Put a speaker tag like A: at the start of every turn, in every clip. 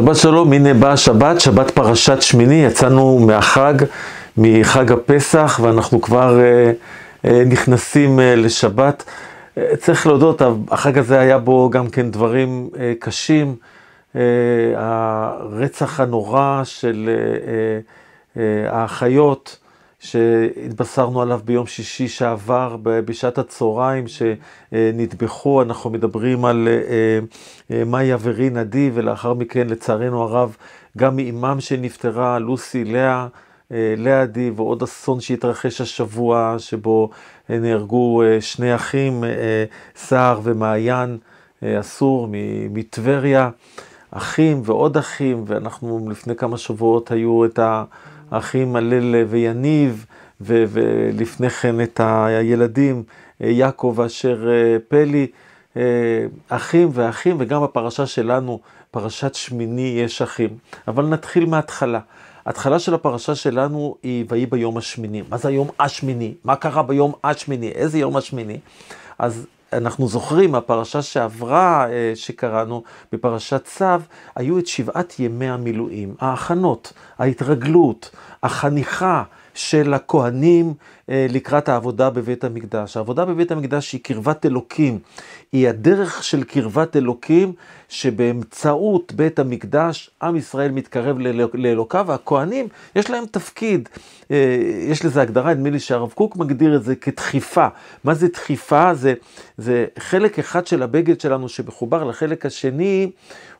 A: שבת שלום, הנה באה שבת, שבת פרשת שמיני, יצאנו מהחג, מחג הפסח, ואנחנו כבר אה, אה, נכנסים אה, לשבת. אה, צריך להודות, החג הזה היה בו גם כן דברים אה, קשים. אה, הרצח הנורא של אה, אה, האחיות, שהתבשרנו עליו ביום שישי שעבר, בשעת הצהריים, שנטבחו, אנחנו מדברים על אה, אה, מאיה ורינה עדי, ולאחר מכן, לצערנו הרב, גם מאימם שנפטרה, לוסי, לאה, אה, לאה עדי, ועוד אסון שהתרחש השבוע, שבו נהרגו שני אחים, סער ומעיין אסור מטבריה, אחים ועוד אחים, ואנחנו לפני כמה שבועות היו את ה... האחים הלל ויניב, ו- ולפני כן את הילדים, יעקב אשר אה, פלי, אה, אחים ואחים, וגם בפרשה שלנו, פרשת שמיני, יש אחים. אבל נתחיל מההתחלה. ההתחלה של הפרשה שלנו היא ויהי ביום השמיני. מה זה היום השמיני? מה קרה ביום השמיני? איזה יום השמיני? אז אנחנו זוכרים, הפרשה שעברה, אה, שקראנו, בפרשת צו, היו את שבעת ימי המילואים, ההכנות, ההתרגלות, החניכה של הכהנים אה, לקראת העבודה בבית המקדש. העבודה בבית המקדש היא קרבת אלוקים, היא הדרך של קרבת אלוקים, שבאמצעות בית המקדש עם ישראל מתקרב לאלוקיו, והכהנים יש להם תפקיד, אה, יש לזה הגדרה, נדמה לי שהרב קוק מגדיר את זה כדחיפה. מה זה דחיפה? זה, זה חלק אחד של הבגד שלנו שמחובר לחלק השני,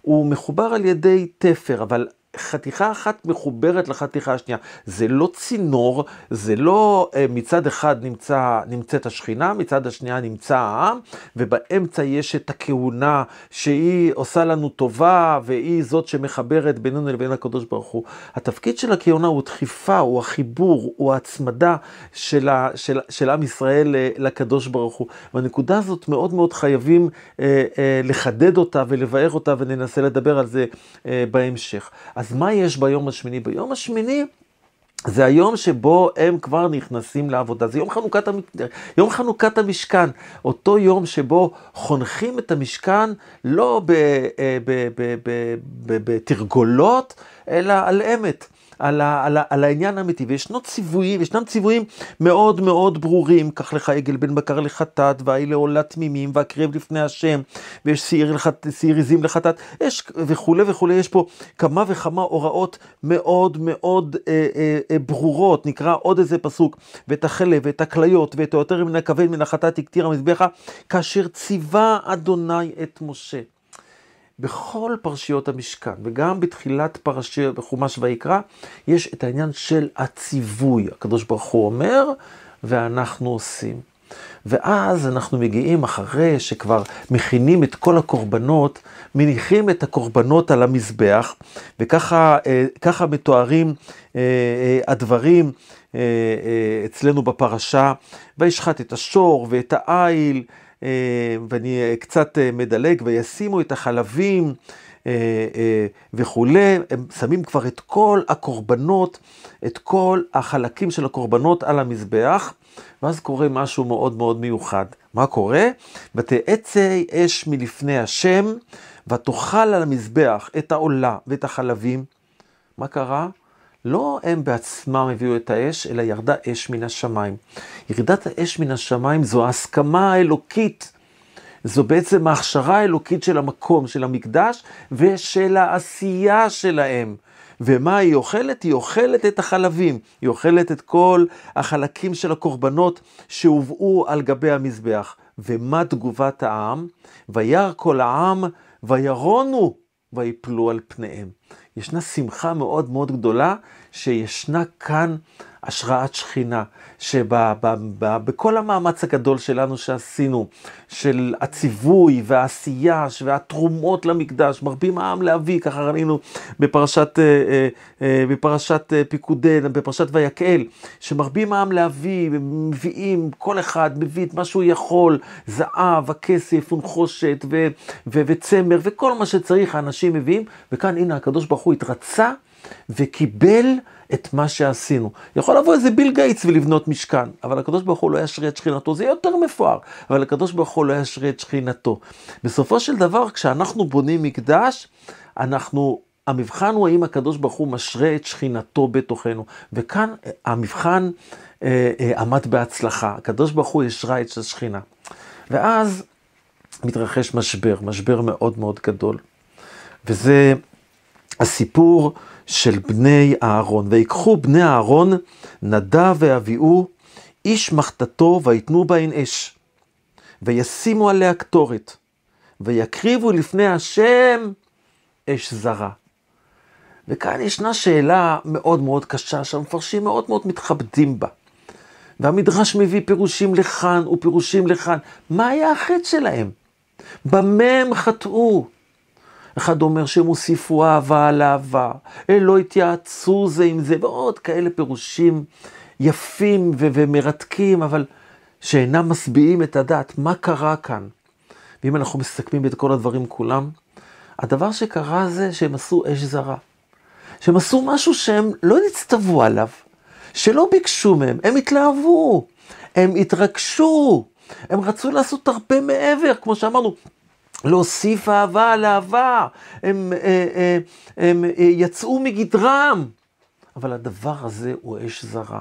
A: הוא מחובר על ידי תפר, אבל חתיכה אחת מחוברת לחתיכה השנייה. זה לא צינור, זה לא אה, מצד אחד נמצא, נמצאת השכינה, מצד השנייה נמצא העם, ובאמצע יש את הכהונה שהיא עושה לנו טובה, והיא זאת שמחברת בינינו לבין הקדוש ברוך הוא. התפקיד של הכהונה הוא דחיפה, הוא החיבור, הוא ההצמדה של, ה, של, של עם ישראל אה, לקדוש ברוך הוא. והנקודה הזאת מאוד מאוד חייבים אה, אה, לחדד אותה ולבאר אותה, וננסה לדבר על זה אה, בהמשך. אז מה יש ביום השמיני? ביום השמיני זה היום שבו הם כבר נכנסים לעבודה, זה יום חנוכת, המ... יום חנוכת המשכן, אותו יום שבו חונכים את המשכן לא אה, בתרגולות, אלא על אמת. על, ה, על, ה, על העניין האמיתי, וישנו ציוויים, ישנם ציוויים מאוד מאוד ברורים, קח לך עגל בן בקר לחטאת, והאי לעולה תמימים, והקרב לפני השם, ויש שעיר, שעיר עזים לחטאת, יש וכולי וכולי, יש פה כמה וכמה הוראות מאוד מאוד אה, אה, אה, ברורות, נקרא עוד איזה פסוק, ואת החלב, ואת הכליות, ואת היותר מן הכבד מן החטאת הקטיר המזבחה, כאשר ציווה אדוני את משה. בכל פרשיות המשכן, וגם בתחילת פרשיות בחומש ויקרא, יש את העניין של הציווי. הקדוש ברוך הוא אומר, ואנחנו עושים. ואז אנחנו מגיעים אחרי שכבר מכינים את כל הקורבנות, מניחים את הקורבנות על המזבח, וככה אה, מתוארים אה, אה, הדברים אצלנו בפרשה, וישחט את השור ואת העיל, ואני אה, קצת אה, מדלג, וישימו את החלבים וכולי, הם שמים כבר את כל הקורבנות, את כל החלקים של הקורבנות על המזבח, ואז קורה משהו מאוד מאוד מיוחד. מה קורה? ותעצי אש מלפני השם, ותאכל על המזבח את העולה ואת החלבים. מה קרה? לא הם בעצמם הביאו את האש, אלא ירדה אש מן השמיים. ירידת האש מן השמיים זו ההסכמה האלוקית. זו בעצם ההכשרה האלוקית של המקום, של המקדש ושל העשייה שלהם. ומה היא אוכלת? היא אוכלת את החלבים, היא אוכלת את כל החלקים של הקורבנות שהובאו על גבי המזבח. ומה תגובת העם? וירא כל העם וירונו ויפלו על פניהם. ישנה שמחה מאוד מאוד גדולה שישנה כאן השראת שכינה, שבכל המאמץ הגדול שלנו שעשינו, של הציווי והעשייה והתרומות למקדש, מרבים העם להביא, ככה ראינו בפרשת, אה, אה, אה, בפרשת פיקודי, בפרשת ויקהל, שמרבים העם להביא, מביאים, כל אחד מביא את מה שהוא יכול, זהב, הכסף, ונחושת ו- ו- וצמר, וכל מה שצריך האנשים מביאים, וכאן הנה הקדוש ברוך הוא התרצה וקיבל את מה שעשינו. יכול לבוא איזה ביל גייטס ולבנות משכן, אבל הקדוש ברוך הוא לא ישרה את שכינתו, זה יותר מפואר, אבל הקדוש ברוך הוא לא ישרה את שכינתו. בסופו של דבר, כשאנחנו בונים מקדש, אנחנו המבחן הוא האם הקדוש ברוך הוא משרה את שכינתו בתוכנו. וכאן המבחן אה, אה, עמד בהצלחה. הקדוש ברוך הוא ישרה את השכינה. ואז מתרחש משבר, משבר מאוד מאוד גדול. וזה הסיפור של בני אהרון. ויקחו בני אהרון נדב ואביהו איש מחתתו ויתנו בהן אש. וישימו עליה קטורת. ויקריבו לפני השם אש זרה. וכאן ישנה שאלה מאוד מאוד קשה, שהמפרשים מאוד מאוד מתכבדים בה. והמדרש מביא פירושים לכאן ופירושים לכאן. מה היה החטא שלהם? במה הם חטאו? אחד אומר שהם הוסיפו אהבה על אהבה, לא התייעצו זה עם זה, ועוד כאלה פירושים יפים ו- ומרתקים, אבל שאינם משביעים את הדעת. מה קרה כאן? ואם אנחנו מסכמים את כל הדברים כולם, הדבר שקרה זה שהם עשו אש זרה. שהם עשו משהו שהם לא נצטוו עליו, שלא ביקשו מהם, הם התלהבו, הם התרגשו, הם רצו לעשות הרבה מעבר, כמו שאמרנו, להוסיף אהבה על אהבה, הם, אה, אה, הם, הם אה, יצאו מגדרם, אבל הדבר הזה הוא אש זרה.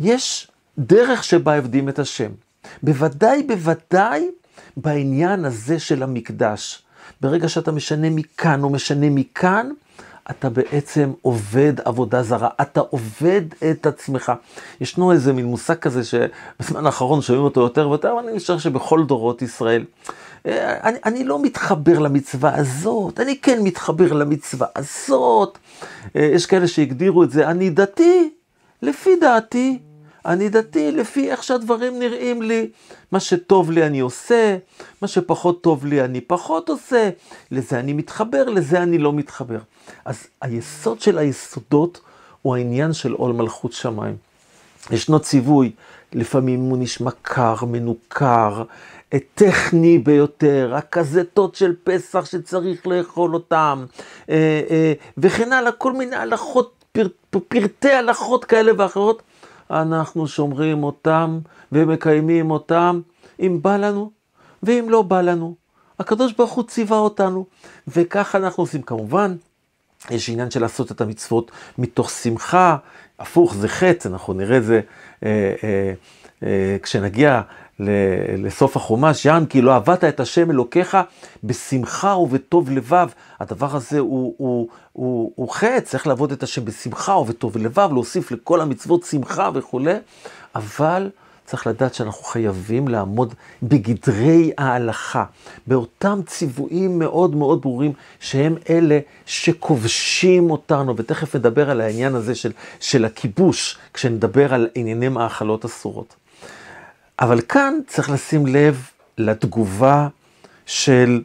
A: יש דרך שבה עבדים את השם. בוודאי, בוודאי בעניין הזה של המקדש. ברגע שאתה משנה מכאן או משנה מכאן, אתה בעצם עובד עבודה זרה, אתה עובד את עצמך. ישנו איזה מין מושג כזה שבזמן האחרון שומעים אותו יותר ויותר, אבל אני חושב שבכל דורות ישראל. אה, אני, אני לא מתחבר למצווה הזאת, אני כן מתחבר למצווה הזאת. אה, יש כאלה שהגדירו את זה, אני דתי, לפי דעתי, אני דתי לפי איך שהדברים נראים לי. מה שטוב לי אני עושה, מה שפחות טוב לי אני פחות עושה, לזה אני מתחבר, לזה אני לא מתחבר. אז היסוד של היסודות הוא העניין של עול מלכות שמיים. ישנו ציווי, לפעמים הוא נשמע קר, מנוכר, טכני ביותר, הכזתות של פסח שצריך לאכול אותם, אה, אה, וכן הלאה, כל מיני הלכות, פר, פרטי הלכות כאלה ואחרות. אנחנו שומרים אותם ומקיימים אותם, אם בא לנו ואם לא בא לנו. הקדוש ברוך הוא ציווה אותנו, וכך אנחנו עושים. כמובן, יש עניין של לעשות את המצוות מתוך שמחה, הפוך זה חטא, אנחנו נראה את זה אה, אה, אה, כשנגיע לסוף החומש, יען כי לא עבדת את השם אלוקיך בשמחה ובטוב לבב. הדבר הזה הוא, הוא, הוא, הוא חטא, צריך לעבוד את השם בשמחה ובטוב לבב, להוסיף לכל המצוות שמחה וכולי, אבל צריך לדעת שאנחנו חייבים לעמוד בגדרי ההלכה, באותם ציוויים מאוד מאוד ברורים, שהם אלה שכובשים אותנו, ותכף נדבר על העניין הזה של, של הכיבוש, כשנדבר על ענייני מאכלות אסורות. אבל כאן צריך לשים לב לתגובה של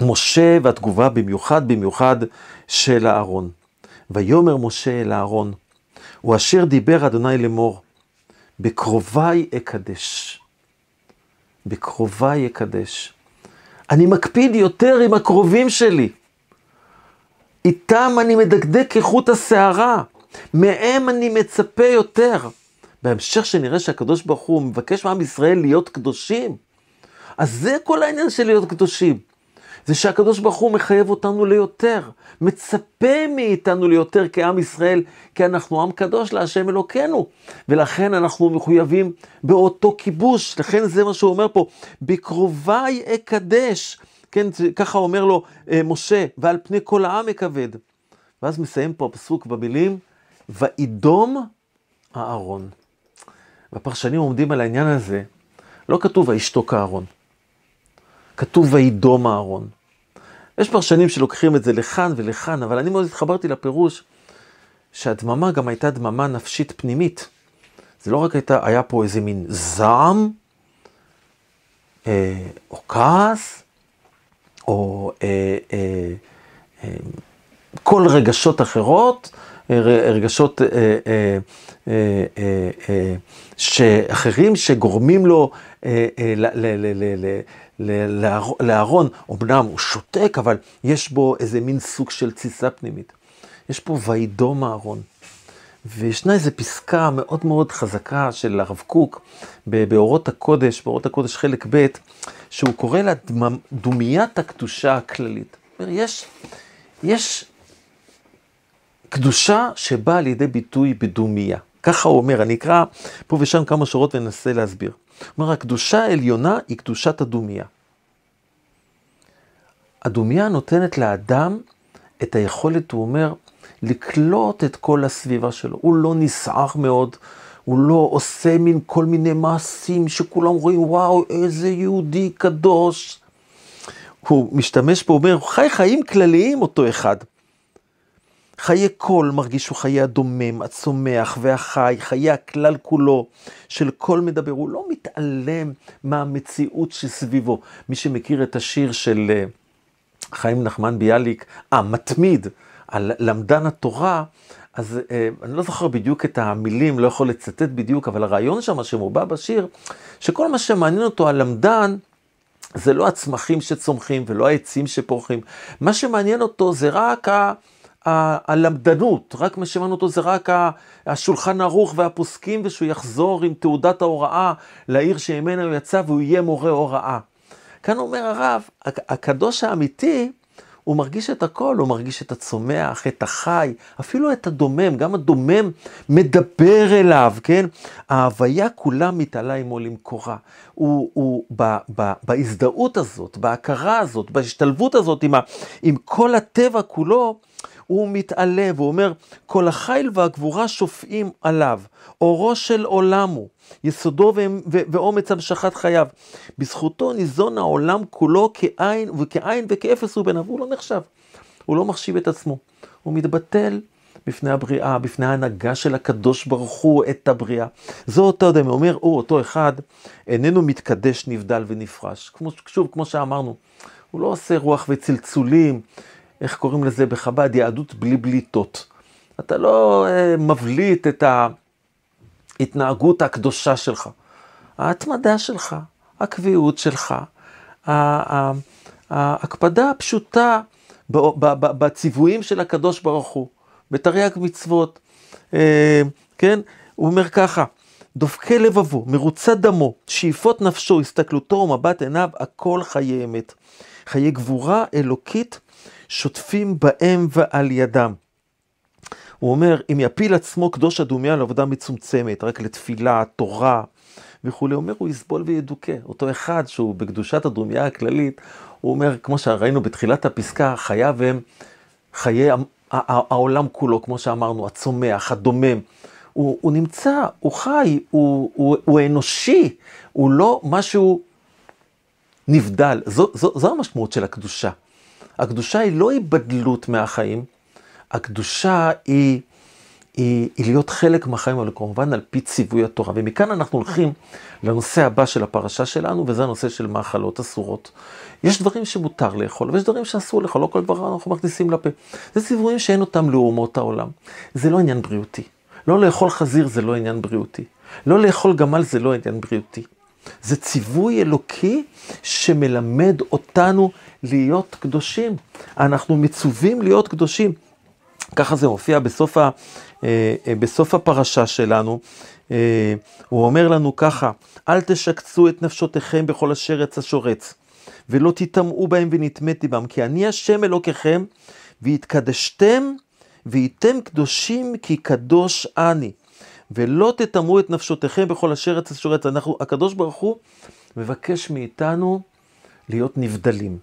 A: משה, והתגובה במיוחד, במיוחד של אהרון. ויאמר משה אל אהרון, הוא אשר דיבר אדוני לאמור, בקרוביי אקדש. בקרוביי אקדש. אני מקפיד יותר עם הקרובים שלי. איתם אני מדקדק כחוט השערה. מהם אני מצפה יותר. בהמשך שנראה שהקדוש ברוך הוא מבקש מעם ישראל להיות קדושים, אז זה כל העניין של להיות קדושים. זה שהקדוש ברוך הוא מחייב אותנו ליותר, מצפה מאיתנו ליותר כעם ישראל, כי אנחנו עם קדוש להשם אלוקינו, ולכן אנחנו מחויבים באותו כיבוש, לכן זה מה שהוא אומר פה, בקרוביי אקדש, כן, ככה אומר לו אה, משה, ועל פני כל העם אכבד. ואז מסיים פה הפסוק במילים, וידום אהרון. והפרשנים עומדים על העניין הזה, לא כתוב וישתוק אהרון, כתוב וידום אהרון. יש פרשנים שלוקחים את זה לכאן ולכאן, אבל אני מאוד התחברתי לפירוש שהדממה גם הייתה דממה נפשית פנימית. זה לא רק הייתה, היה פה איזה מין זעם, אה, או כעס, או אה, אה, אה, כל רגשות אחרות, רגשות שאחרים שגורמים לו לאהרון, אמנם הוא שותק, אבל יש בו איזה מין סוג של תסיסה פנימית. יש פה וידום אהרון. וישנה איזו פסקה מאוד מאוד חזקה של הרב קוק באורות הקודש, באורות הקודש חלק ב', שהוא קורא לה דומיית הקדושה הכללית. יש, יש קדושה שבאה לידי ביטוי בדומיה. ככה הוא אומר, אני אקרא פה ושם כמה שורות וננסה להסביר. אומר, הקדושה העליונה היא קדושת הדומיה. הדומיה נותנת לאדם את היכולת, הוא אומר, לקלוט את כל הסביבה שלו. הוא לא נסער מאוד, הוא לא עושה מין כל מיני מעשים שכולם רואים, וואו, איזה יהודי קדוש. הוא משתמש פה, הוא אומר, חי חיים כלליים אותו אחד. חיי כל מרגיש הוא חיי הדומם, הצומח והחי, חיי הכלל כולו של כל מדבר. הוא לא מתעלם מהמציאות שסביבו. מי שמכיר את השיר של אה, חיים נחמן ביאליק, אה, מתמיד, על למדן התורה, אז אה, אני לא זוכר בדיוק את המילים, לא יכול לצטט בדיוק, אבל הרעיון שם שמובע בשיר, שכל מה שמעניין אותו הלמדן, זה לא הצמחים שצומחים ולא העצים שפורחים. מה שמעניין אותו זה רק ה... הלמדנות, רק מה שמעניין אותו זה רק השולחן ערוך והפוסקים, ושהוא יחזור עם תעודת ההוראה לעיר שממנה הוא יצא והוא יהיה מורה הוראה. כאן אומר הרב, הקדוש האמיתי, הוא מרגיש את הכל, הוא מרגיש את הצומח, את החי, אפילו את הדומם, גם הדומם מדבר אליו, כן? ההוויה כולה מתעלה עמו למקורה. הוא, הוא ב, ב, בהזדהות הזאת, בהכרה הזאת, בהשתלבות הזאת עם, ה, עם כל הטבע כולו, הוא מתעלה והוא אומר, כל החיל והגבורה שופעים עליו, אורו של עולם הוא, יסודו ואומץ המשכת חייו. בזכותו ניזון העולם כולו כעין וכעין וכאפס הוא בניו, הוא לא נחשב, הוא לא מחשיב את עצמו, הוא מתבטל בפני הבריאה, בפני ההנהגה של הקדוש ברוך הוא את הבריאה. זו אותו אדם, אומר, הוא אותו אחד, איננו מתקדש, נבדל ונפרש. כמו, שוב, כמו שאמרנו, הוא לא עושה רוח וצלצולים, איך קוראים לזה בחב"ד? יהדות בלי בליטות. אתה לא אה, מבליט את ההתנהגות הקדושה שלך. ההתמדה שלך, הקביעות שלך, ההקפדה הפשוטה בציוויים של הקדוש ברוך הוא, בתרי"ג מצוות, אה, כן? הוא אומר ככה, דופקי לבבו, מרוצה דמו, שאיפות נפשו, הסתכלותו ומבט עיניו, הכל חיי אמת. חיי גבורה אלוקית שוטפים בהם ועל ידם. הוא אומר, אם יפיל עצמו קדוש אדומיה לעבודה מצומצמת, רק לתפילה, תורה וכולי, הוא אומר, הוא יסבול וידוכא. אותו אחד שהוא בקדושת הדומיה הכללית, הוא אומר, כמו שראינו בתחילת הפסקה, חייו הם חיי העולם כולו, כמו שאמרנו, הצומח, הדומם. הוא, הוא נמצא, הוא חי, הוא, הוא, הוא אנושי, הוא לא משהו נבדל. זו, זו, זו המשמעות של הקדושה. הקדושה היא לא היבדלות מהחיים, הקדושה היא, היא, היא להיות חלק מהחיים, אבל כמובן על פי ציווי התורה. ומכאן אנחנו הולכים לנושא הבא של הפרשה שלנו, וזה הנושא של מאכלות אסורות. יש דברים שמותר לאכול, ויש דברים שאסור לאכול, לא כל דבר אנחנו מכניסים לפה. זה ציוויים שאין אותם לאומות העולם. זה לא עניין בריאותי. לא לאכול חזיר זה לא עניין בריאותי. לא לאכול גמל זה לא עניין בריאותי. זה ציווי אלוקי שמלמד אותנו להיות קדושים. אנחנו מצווים להיות קדושים. ככה זה מופיע בסוף, ה, אה, אה, בסוף הפרשה שלנו. אה, הוא אומר לנו ככה, אל תשקצו את נפשותיכם בכל אשר עץ השורץ, ולא תטמאו בהם ונטמאתי בם, כי אני השם אלוקיכם, והתקדשתם, והייתם קדושים כי קדוש אני. ולא תטמאו את נפשותיכם בכל אשר עץ השורץ. אנחנו, הקדוש ברוך הוא מבקש מאיתנו להיות נבדלים.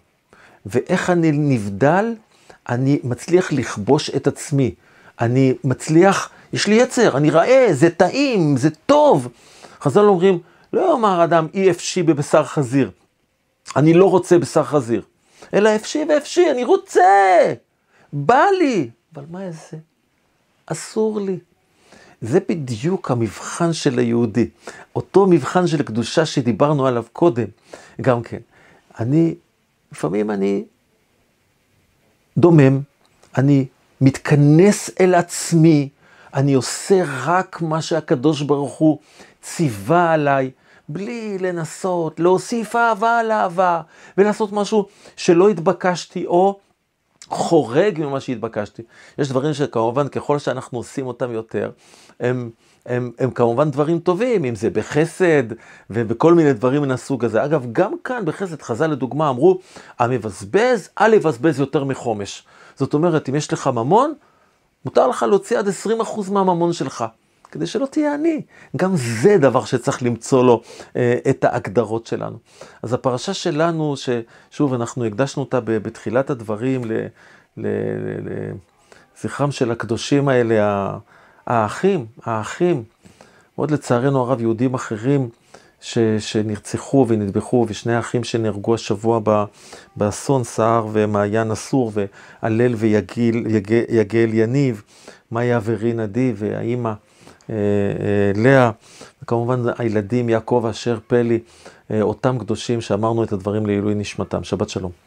A: ואיך אני נבדל? אני מצליח לכבוש את עצמי. אני מצליח, יש לי יצר, אני ראה, זה טעים, זה טוב. חז"ל אומרים, לא יאמר אדם אי אפשי בבשר חזיר. אני לא רוצה בשר חזיר. אלא אפשי ואפשי, אני רוצה, בא לי. אבל מה זה? אסור לי. זה בדיוק המבחן של היהודי. אותו מבחן של קדושה שדיברנו עליו קודם, גם כן. אני, לפעמים אני דומם, אני מתכנס אל עצמי, אני עושה רק מה שהקדוש ברוך הוא ציווה עליי, בלי לנסות להוסיף אהבה על אהבה, ולעשות משהו שלא התבקשתי, או חורג ממה שהתבקשתי. יש דברים שכמובן ככל שאנחנו עושים אותם יותר, הם, הם, הם כמובן דברים טובים, אם זה בחסד ובכל מיני דברים מן הסוג הזה. אגב, גם כאן בחסד, חז"ל לדוגמה אמרו, המבזבז, אל יבזבז יותר מחומש. זאת אומרת, אם יש לך ממון, מותר לך להוציא עד 20% מהממון שלך, כדי שלא תהיה עני. גם זה דבר שצריך למצוא לו אה, את ההגדרות שלנו. אז הפרשה שלנו, ששוב, אנחנו הקדשנו אותה בתחילת הדברים לזכרם של הקדושים האלה, האחים, האחים. עוד לצערנו הרב, יהודים אחרים ש, שנרצחו ונטבחו, ושני האחים שנהרגו השבוע באסון, סער ומעיין אסור, והלל ויגל יגל יניב, מאיה ורינה די, והאימא לאה, וכמובן הילדים יעקב אשר פלי, אה, אותם קדושים שאמרנו את הדברים לעילוי נשמתם. שבת שלום.